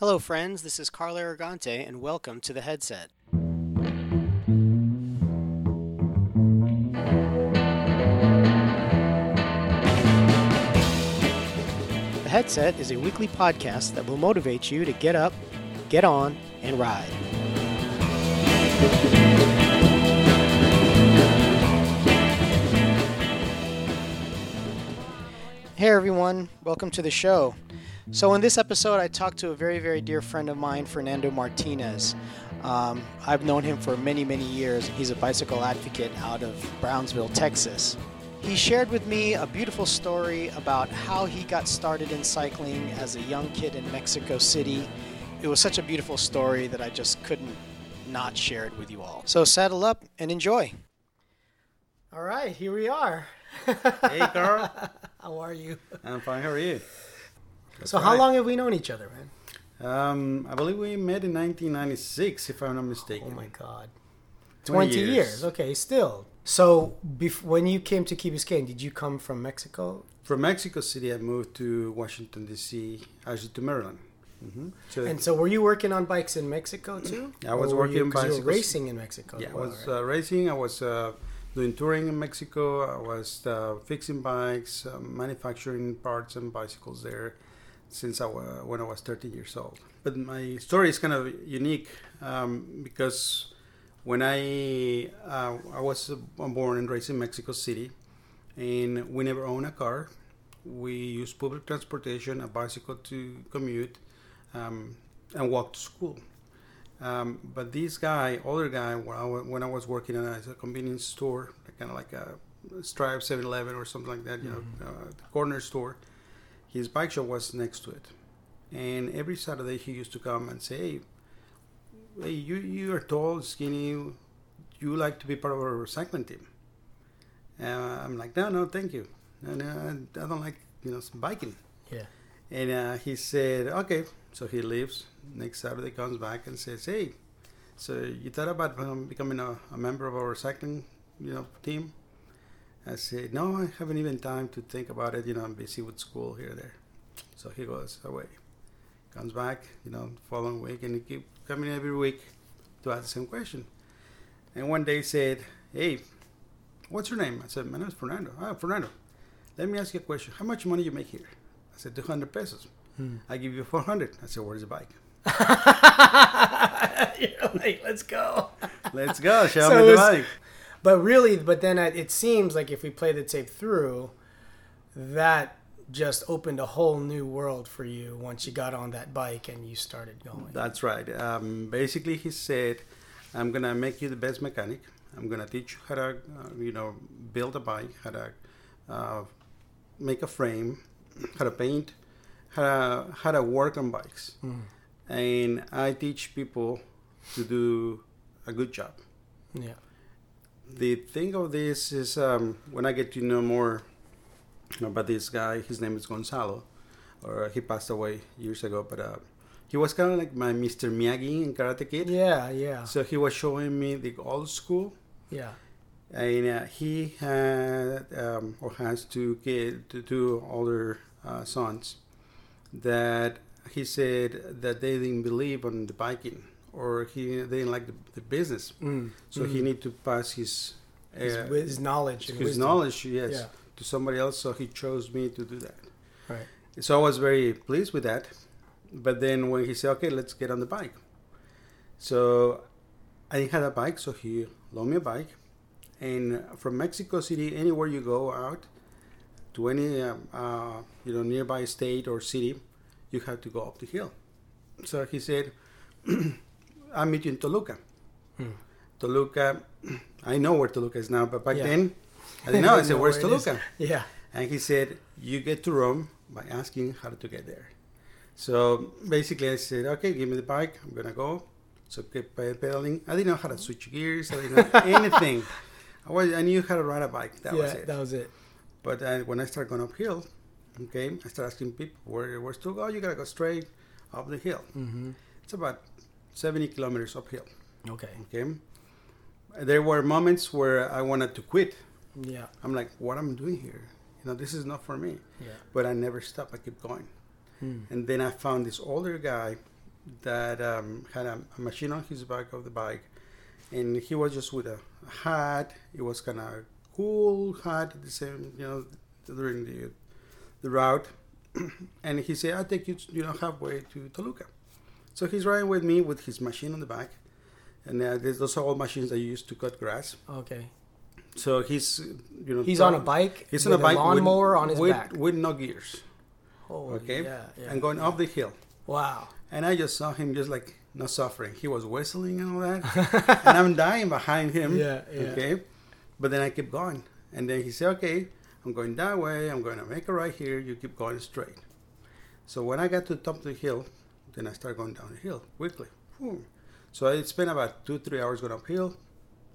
Hello, friends. This is Carl Aragante, and welcome to the headset. The headset is a weekly podcast that will motivate you to get up, get on, and ride. Hey everyone, welcome to the show. So, in this episode, I talked to a very, very dear friend of mine, Fernando Martinez. Um, I've known him for many, many years. He's a bicycle advocate out of Brownsville, Texas. He shared with me a beautiful story about how he got started in cycling as a young kid in Mexico City. It was such a beautiful story that I just couldn't not share it with you all. So, saddle up and enjoy. All right, here we are. Hey, Carl. How are you? I'm fine. How are you? So, how long have we known each other, man? Um, I believe we met in 1996, if I'm not mistaken. Oh my God. 20 20, years. years. Okay, still. So, bef- when you came to Key Biscayne, did you come from Mexico? From Mexico City, I moved to Washington D.C. Actually to Maryland. hmm So And so, were you working on bikes in Mexico too? I was Or working you, on bicycles. racing in Mexico. yeah, as I well, was right? uh, racing. I was uh, doing touring in Mexico. I was uh, fixing bikes, uh, manufacturing parts and bicycles there since I wa- when I was 13 years old. But my story is kind of unique um, because when I uh, I was uh, born and raised in Mexico City, and we never owned a car. We used public transportation, a bicycle to commute, um, and walk to school. Um, but this guy, older guy, when I, when I was working at a convenience store, kind of like a Stripe 7-Eleven or something like that, you know, uh, corner store, his bike shop was next to it. And every Saturday he used to come and say, hey, hey you, you are tall, skinny, you like to be part of our cycling team. Uh, I'm like, no, no, thank you. No, no, I don't like, you know, biking. yeah. And uh, he said, okay. So he leaves. Next Saturday comes back and says, hey, so you thought about um, becoming a, a member of our cycling, you know, team? I said, no, I haven't even time to think about it. You know, I'm busy with school here there. So he goes away. Comes back, you know, following week, and he keep coming every week to ask the same question. And one day he said, hey, what's your name? I said, my name is Fernando. Ah, Fernando. Let me ask you a question. How much money you make here? I said, 200 pesos. Hmm. I give you 400. I said, where's the bike? You're like, let's go. Let's go. Show So me the was- bike. But really, but then it seems like if we play the tape through, that just opened a whole new world for you once you got on that bike and you started going. That's right. Um, basically, he said, I'm going to make you the best mechanic. I'm going to teach you how to, uh, you know, build a bike, how to uh, make a frame, how to paint, how to, how to work on bikes. And I teach people to do a good job. Yeah. The thing of this is um, when I get to know more about this guy, his name is Gonzalo, or he passed away years ago, but uh, he was kind of like my Mr. Miyagi in Karate Kid. Yeah, yeah, So he was showing me the old school, yeah. and uh, he had um, or has two kid, two- two older uh, sons that he said that they didn't believe on the biking or he they didn't like the, the business, Mm. so he need to pass his His, uh, wi- his knowledge his wisdom. knowledge, yes, Yeah. to somebody else. So he chose me to do that. Right. So I was very pleased with that. But then when he said, "Okay, let's get on the bike," so I had a bike, so he loaned me a bike, and from Mexico City, anywhere you go out to any um, uh, you know nearby state or city, you have to go up the hill. So he said, "I'll meet you in Toluca." Hmm. Toluca, I know where Toluca is now, but back Yeah. then I didn't know. I said, "Where's where. Toluca?" Yeah. And he said, You get to Rome by asking how to get there. So basically, I said, Okay, give me the bike. I'm going to go. So kept pe- pedaling. I didn't know how to switch gears. I didn't know anything. I, was, I knew how to ride a bike. That yeah, was it. that was it. But uh, when I started going uphill, okay, I started asking people, Where, where's to go? You got to go straight up the hill. Mm-hmm. It's about 70 kilometers uphill. Okay. Okay. There were moments where I wanted to quit. Yeah. I'm like, what am I doing here? You know, this is not for me. Yeah. But I never stopped. I kept going. Hmm. And then I found this older guy that um, had a, a machine on his back of the bike, and he was just with a hat. It was kind of cool hat at the same, you know, during the the route. and he said, "I'll take you, you know, halfway to Toluca." So he's riding with me with his machine on the back, and uh, those are all machines that you use to cut grass. Okay. So he's, you know, He's on a bike. He's on a bike lawnmower with, on his with, back. with no gears. Holy, Okay, Yeah, yeah. and going up the hill. wow. And I just saw him just like not suffering. He was whistling and all that. and I'm dying behind him. Yeah, yeah. Okay. But then I keep going. And then he said, Okay, I'm going that way. I'm going to make a right here. You keep going straight. So when I got to the top of the hill, then I started going down the hill quickly. Boom. So I spent about two, three hours going uphill,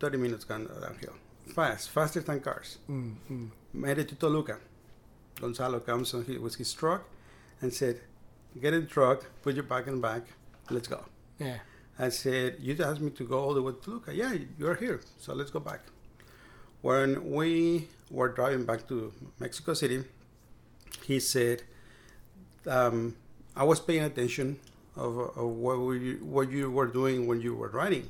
30 minutes going downhill. Fast, faster than cars. Mm, mm. Made it to Toluca. Gonzalo comes on his, with his truck and said, Get in the truck, put your bag in the back, let's go. Yeah. I said, You asked me to go all the way to Toluca. Yeah, you're here, so let's go back. When we were driving back to Mexico City, he said, um, I was paying attention of, of what, you, what you were doing when you were riding.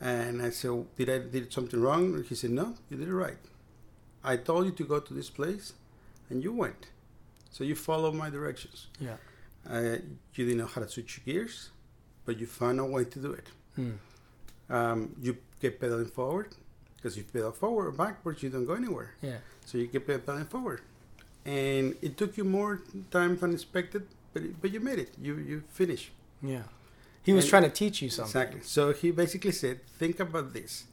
And I said, Did I did something wrong? He said, No, you did it right. I told you to go to this place, and you went. So you followed my directions. Yeah. Uh, you didn't know how to switch gears, but you found a way to do it. Mm. Um, you keep pedaling forward because you pedal forward or backwards, you don't go anywhere. Yeah. So you keep pedaling forward, and it took you more time than expected, but but you made it. You you finished. Yeah. He was And- trying to teach you something. Exactly. So he basically said, think about this.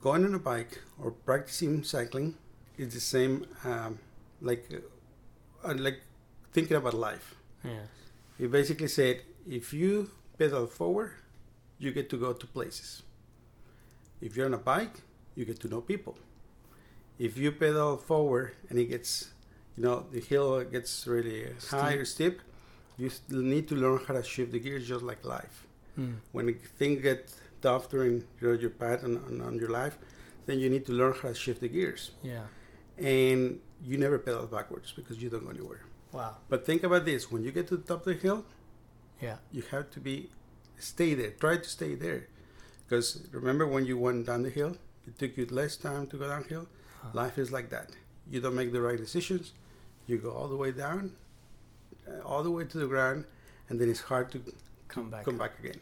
Going on a bike or practicing cycling is the same, um, like, uh, like thinking about life. Yeah. He basically said, if you pedal forward, you get to go to places. If you're on a bike, you get to know people. If you pedal forward and it gets, you know, the hill gets really high or steep, you still need to learn how to shift the gears just like life. Mm. When things get tough during you know, your path and on, on your life, then you need to learn how to shift the gears. Yeah. And you never pedal backwards because you don't go anywhere. Wow. But think about this: when you get to the top of the hill, Yeah. you have to be stay there try to stay there because remember when you went down the hill it took you less time to go downhill Huh. life is like that you don't make the right decisions you go all the way down uh, all the way to the ground and then it's hard to Come back. come back again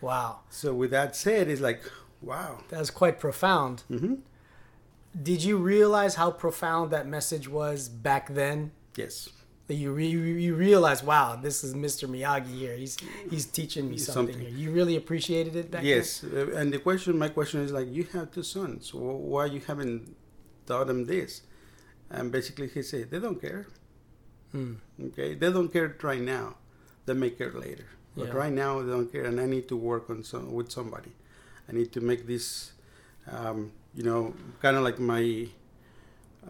Wow. so with that said it's like wow That was quite profound. hmm Did you realize how profound that message was back then? yes That you re- you realize, wow, this is Mr. Miyagi here. He's he's teaching me something, Something. here. You really appreciated it back yes uh, and the question my question is like you have two sons why you haven't taught them this and basically he said they don't care then? Okay, they don't care right now. They may care later. But Yeah. right now they don't care, and I need to work on some with somebody. I need to make this, um, you know, kind of like my,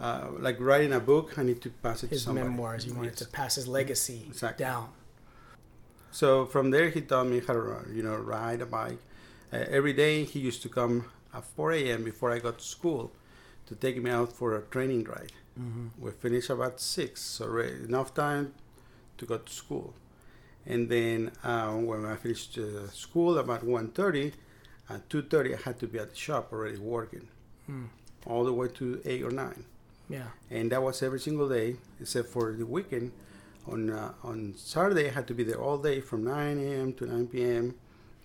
uh, like writing a book. I need to pass it His to somebody. memoirs. He wanted Yes. to pass his legacy Exactly. down. So from there, he taught me how to, run, you know, ride a bike. Uh, every day he used to come at 4 a.m. before I got to school to take me out for a training ride. Mm-hmm. we finish about six so re- enough time to go to school and then uh, when i finished uh, school about 1.30 at 2.30 i had to be at the shop already working Mm. all the way to 8 or 9 Yeah. and that was every single day except for the weekend on uh, on saturday i had to be there all day from 9 a.m to 9 p.m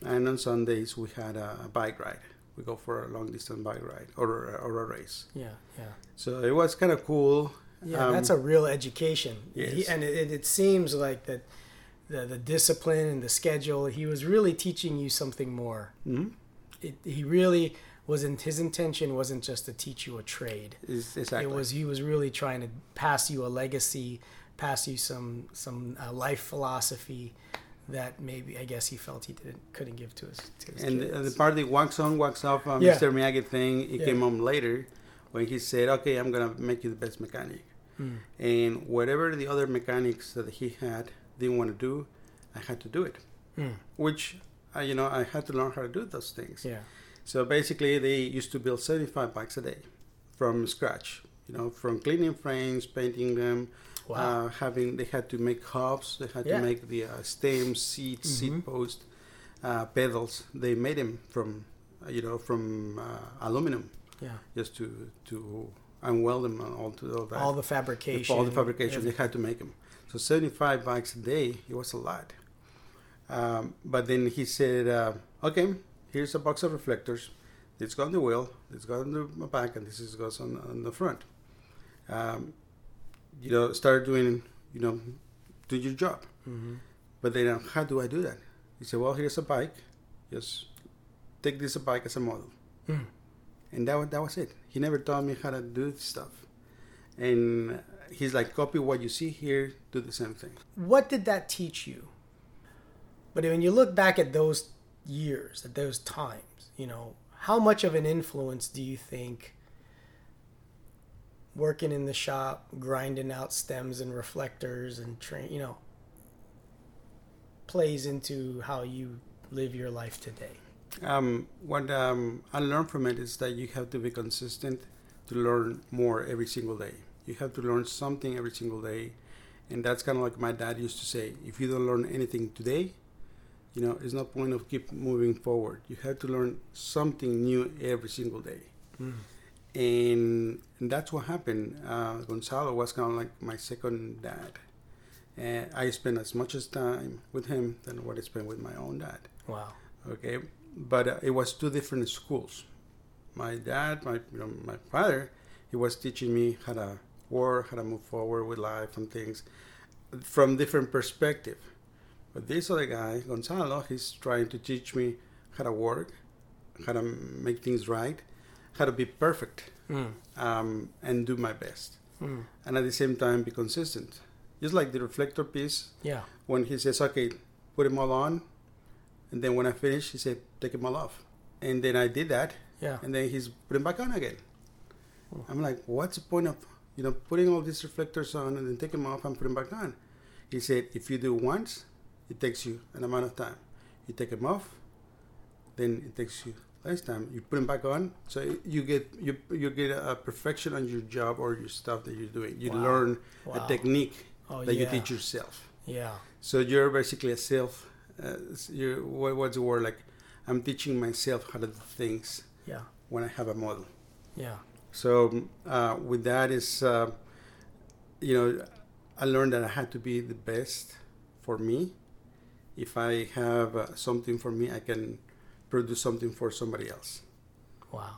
and on sundays we had a, a bike ride we go for a long distance bike ride or, or a race Yeah. Yeah. so it was kind of cool Yeah, Um, that's a real education. yes. He, and it, it seems like that the, the discipline and the schedule, he was really teaching you something more. mhm. It, he really wasn't, his intention wasn't just to teach you a trade. Is- exactly. It was, he was really trying to pass you a legacy, pass you some, some uh, life philosophy that maybe, I guess he felt he didn't, couldn't give to his, to his and, kids. and the part of the wax on, wax off, uh, Yeah. Mr. Miyagi thing, it Yeah. came home later when he said, "Okay, I'm gonna make you the best mechanic." Mm. And whatever the other mechanics that he had didn't want to do, I had to do it. Mm. Which, I, you know, I had to learn how to do those things. Yeah. So basically, they used to build 75 bikes a day from scratch. You know, from cleaning frames, painting them, Wow. Uh, having they had to make hubs, they had Yeah. to make the uh, stems, seats, Mhm. seat post, uh, pedals. They made them from, uh, you know, from uh, aluminum, Yeah. just to to unweld them and all to all that. All the fabrication. all the fabrication everything. they had to make them. So 75 bikes a day, it was a lot. Um, but then he said, uh, "Okay, here's a box of reflectors. This goes on the wheel, this goes on the back, and this is goes on, on the front." Um, you know, start doing, you know, do your job. Mhm. But then, how do I do that? He said, "Well, here's a bike. Just take this bike as a model." Mm. and that that was it. He never taught me how to do stuff, and he's like, copy what you see here, do the same thing. What did that teach you? But when you look back at those years, at those times, you know, how much of an influence do you think working in the shop, grinding out stems and reflectors and train, you know, plays into how you live your life today? Um, what um, I learned from it is that you have to be consistent to learn more every single day. You have to learn something every single day, and that's kind of like my dad used to say: if you don't learn anything today, you know, it's no point of keep moving forward. You have to learn something new every single day. and, and that's what happened. Uh, Gonzalo was kind of like my second dad, and I spent as much as time with him than what I spent with my own dad. Wow. Okay, but uh, it was two different schools. My dad, my you know, my father, he was teaching me how to work, how to move forward with life and things from different perspective. But this other guy, Gonzalo, he's trying to teach me how to work, how to make things right, how to be perfect, Mm. um, and do my best, Mm. and at the same time be consistent. Just like the reflector piece, Yeah. when he says, "Okay, put them all on," and then when I finish, he said, "Take them all off," and then I did that, Yeah. and then he's put them back on again. I'm like, "What's the point of you know putting all these reflectors on and then take them off and put them back on?" He said, "If you do once, it takes you an amount of time. You take them off, then it takes you less time. You put them back on, so you get you you get a perfection on your job or your stuff that you're doing. You Wow. learn Wow. a technique Oh, that you teach yourself." Yeah. So you're basically a self. Uh, you what, what's the word like? I'm teaching myself how to do things Yeah. when I have a model. Yeah. So uh, with that is, uh, you know, I learned that I had to be the best for me. If I have uh, something for me, I can produce something for somebody else. Wow.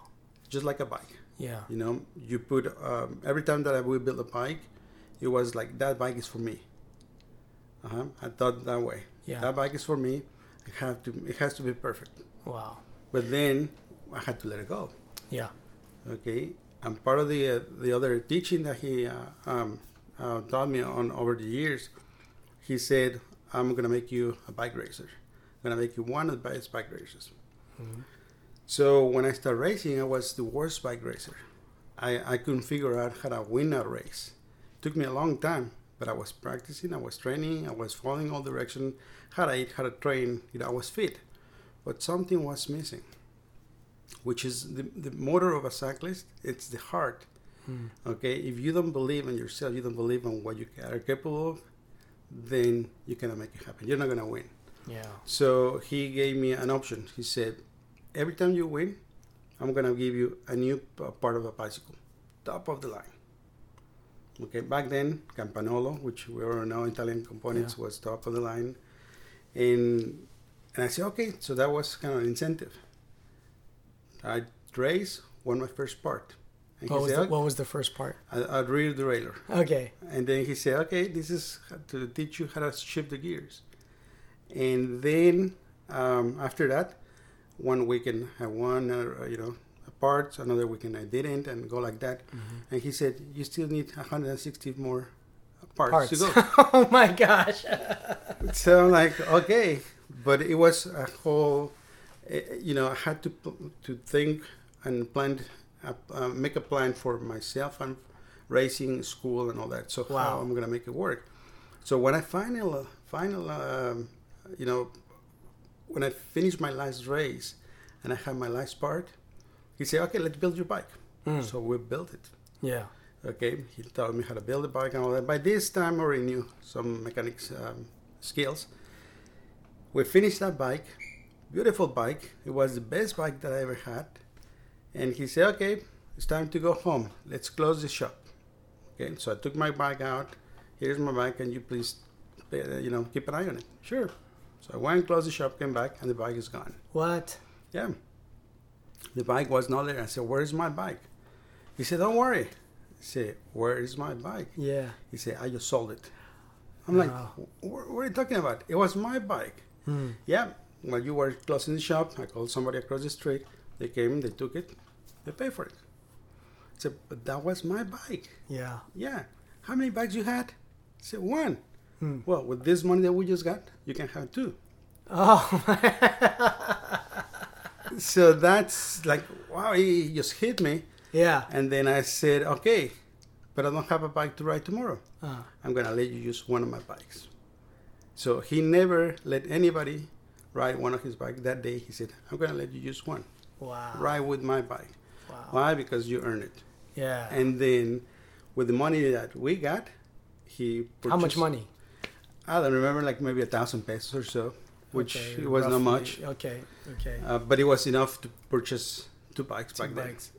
Just like a bike, Yeah. you know, you put um, every time that I would build a bike, it was like that bike is for me. Uh-huh. I thought that way. Yeah. That bike is for me. It have to. It has to be perfect. Wow. But then I had to let it go. Yeah. Okay, and part of the uh, the other teaching that he uh, um, uh, taught me on over the years, he said, "I'm gonna make you a bike racer. I'm gonna make you one of the best bike racers." So when I started racing, I was the worst bike racer. I, I couldn't figure out how to win a race. It took me a long time, but I was practicing, I was training, I was following all direction, how to eat, how to train. You know, I was fit, but something was missing which is the, the motor of a cyclist it's the heart Mm. okay if you don't believe in yourself you don't believe in what you are capable of then you cannot make it happen you're not going to win Yeah. so he gave me an option he said every time you win i'm going to give you a new part of a bicycle top of the line okay back then Campagnolo which we all know italian components Yeah. was top of the line and and i said okay so that was kind of an incentive i race won my first part and What was, said, the, oh, what was the first part? a, a rear derailleur Okay. and then he said, okay, this is to teach you how to shift the gears. And then um, after that, one weekend I won, uh, you know, a part, another weekend I didn't, and go like that. And he said, you still need 160 more parts, Parts. to go. oh my gosh. so I'm like, okay, but it was a whole, eh, you know, I had to to think and plan, uh, uh, make a plan for myself and racing, school, and all that. So how I'm gonna make it work. So when I final, final, um, you know, when I finished my last race and I had my last part, he said, okay, let's build your bike. Mm. So we built it. Yeah. Okay, he taught me how to build a bike and all that. By this time, I already knew some mechanics um, skills. We finished that bike, beautiful bike. It was the best bike that I ever had. And he said, "Okay, it's time to go home. Let's close the shop." Okay, so I took my bike out. Here's my bike, and you please, uh, you know, keep an eye on it. Sure. So I went, closed the shop, came back, and the bike is gone. What? Yeah. The bike was not there. I said, Where's my bike? He said, Don't worry. I said, Where is my bike? Yeah. He said, I just sold it. I'm like, What are you talking about? It was my bike. Hmm. Yeah. While you were closing the shop, I called somebody across the street. They came, they took it, they paid for it. I said, But that was my bike. Yeah. Yeah. How many bikes you had? I said, One. Hmm. Well, with this money that we just got, you can have two. Oh. So that's like, wow, he just hit me. yeah. And then I said, okay, but I don't have a bike to ride tomorrow. Uh, I'm going to let you use one of my bikes. So he never let anybody ride one of his bikes. That day he said, I'm going to let you use one. wow. Ride with my bike. Wow. Why? Because you earn it. Yeah. And then with the money that we got, he How much money? I don't remember, like maybe a thousand pesos or so, which Okay, it was not much. Okay. Okay. Uh, but it was enough to purchase two bikes Two back then. bikes.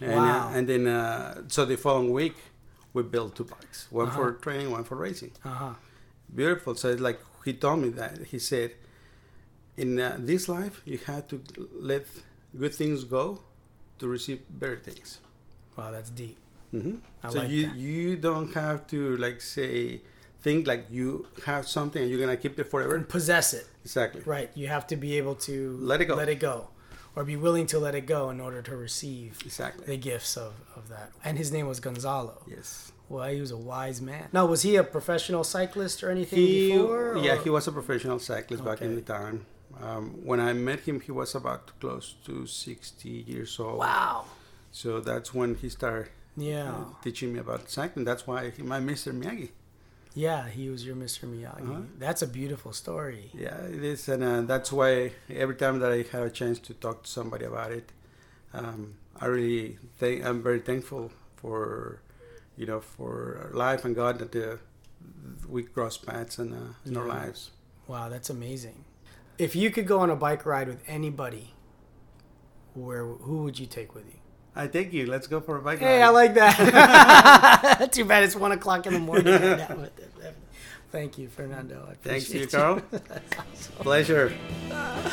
And, Wow. uh, and then, uh, so the following week, we built two bikes, one Uh-huh. for training, one for racing. Uh huh. Beautiful. So it's like he told me that he said, in uh, this life, you have to let good things go to receive better things. Wow, that's deep. Mm-hmm. I so like you that. you don't have to like say think like you have something and you're gonna keep it forever. And possess it. Exactly. Right. You have to be able to Let it go. Let it go. Or be willing to let it go in order to receive Exactly. the gifts of, of that. And his name was Gonzalo. Yes. Well, he was a wise man. Now, was he a professional cyclist or anything He, before? yeah, or- he was a professional cyclist back in the time. Um, when I met him, he was about close to 60 years old. Wow. So that's when he started Yeah. uh, teaching me about cycling. That's why he, my Mr. Miyagi. Yeah, he was your Mr. Miyagi. Uh-huh. That's a beautiful story. Yeah, it is, and uh, that's why every time that I have a chance to talk to somebody about it, um, I really think I'm very thankful for, you know, for life and God that uh, we cross paths in, uh, in our lives. Wow, that's amazing. If you could go on a bike ride with anybody, where who would you take with you? I thank you. Let's go for a bike Hey, ride. I like that. Too bad it's one o'clock in the morning. Thank you, Fernando. I Thanks to you, Carl. Pleasure. Uh,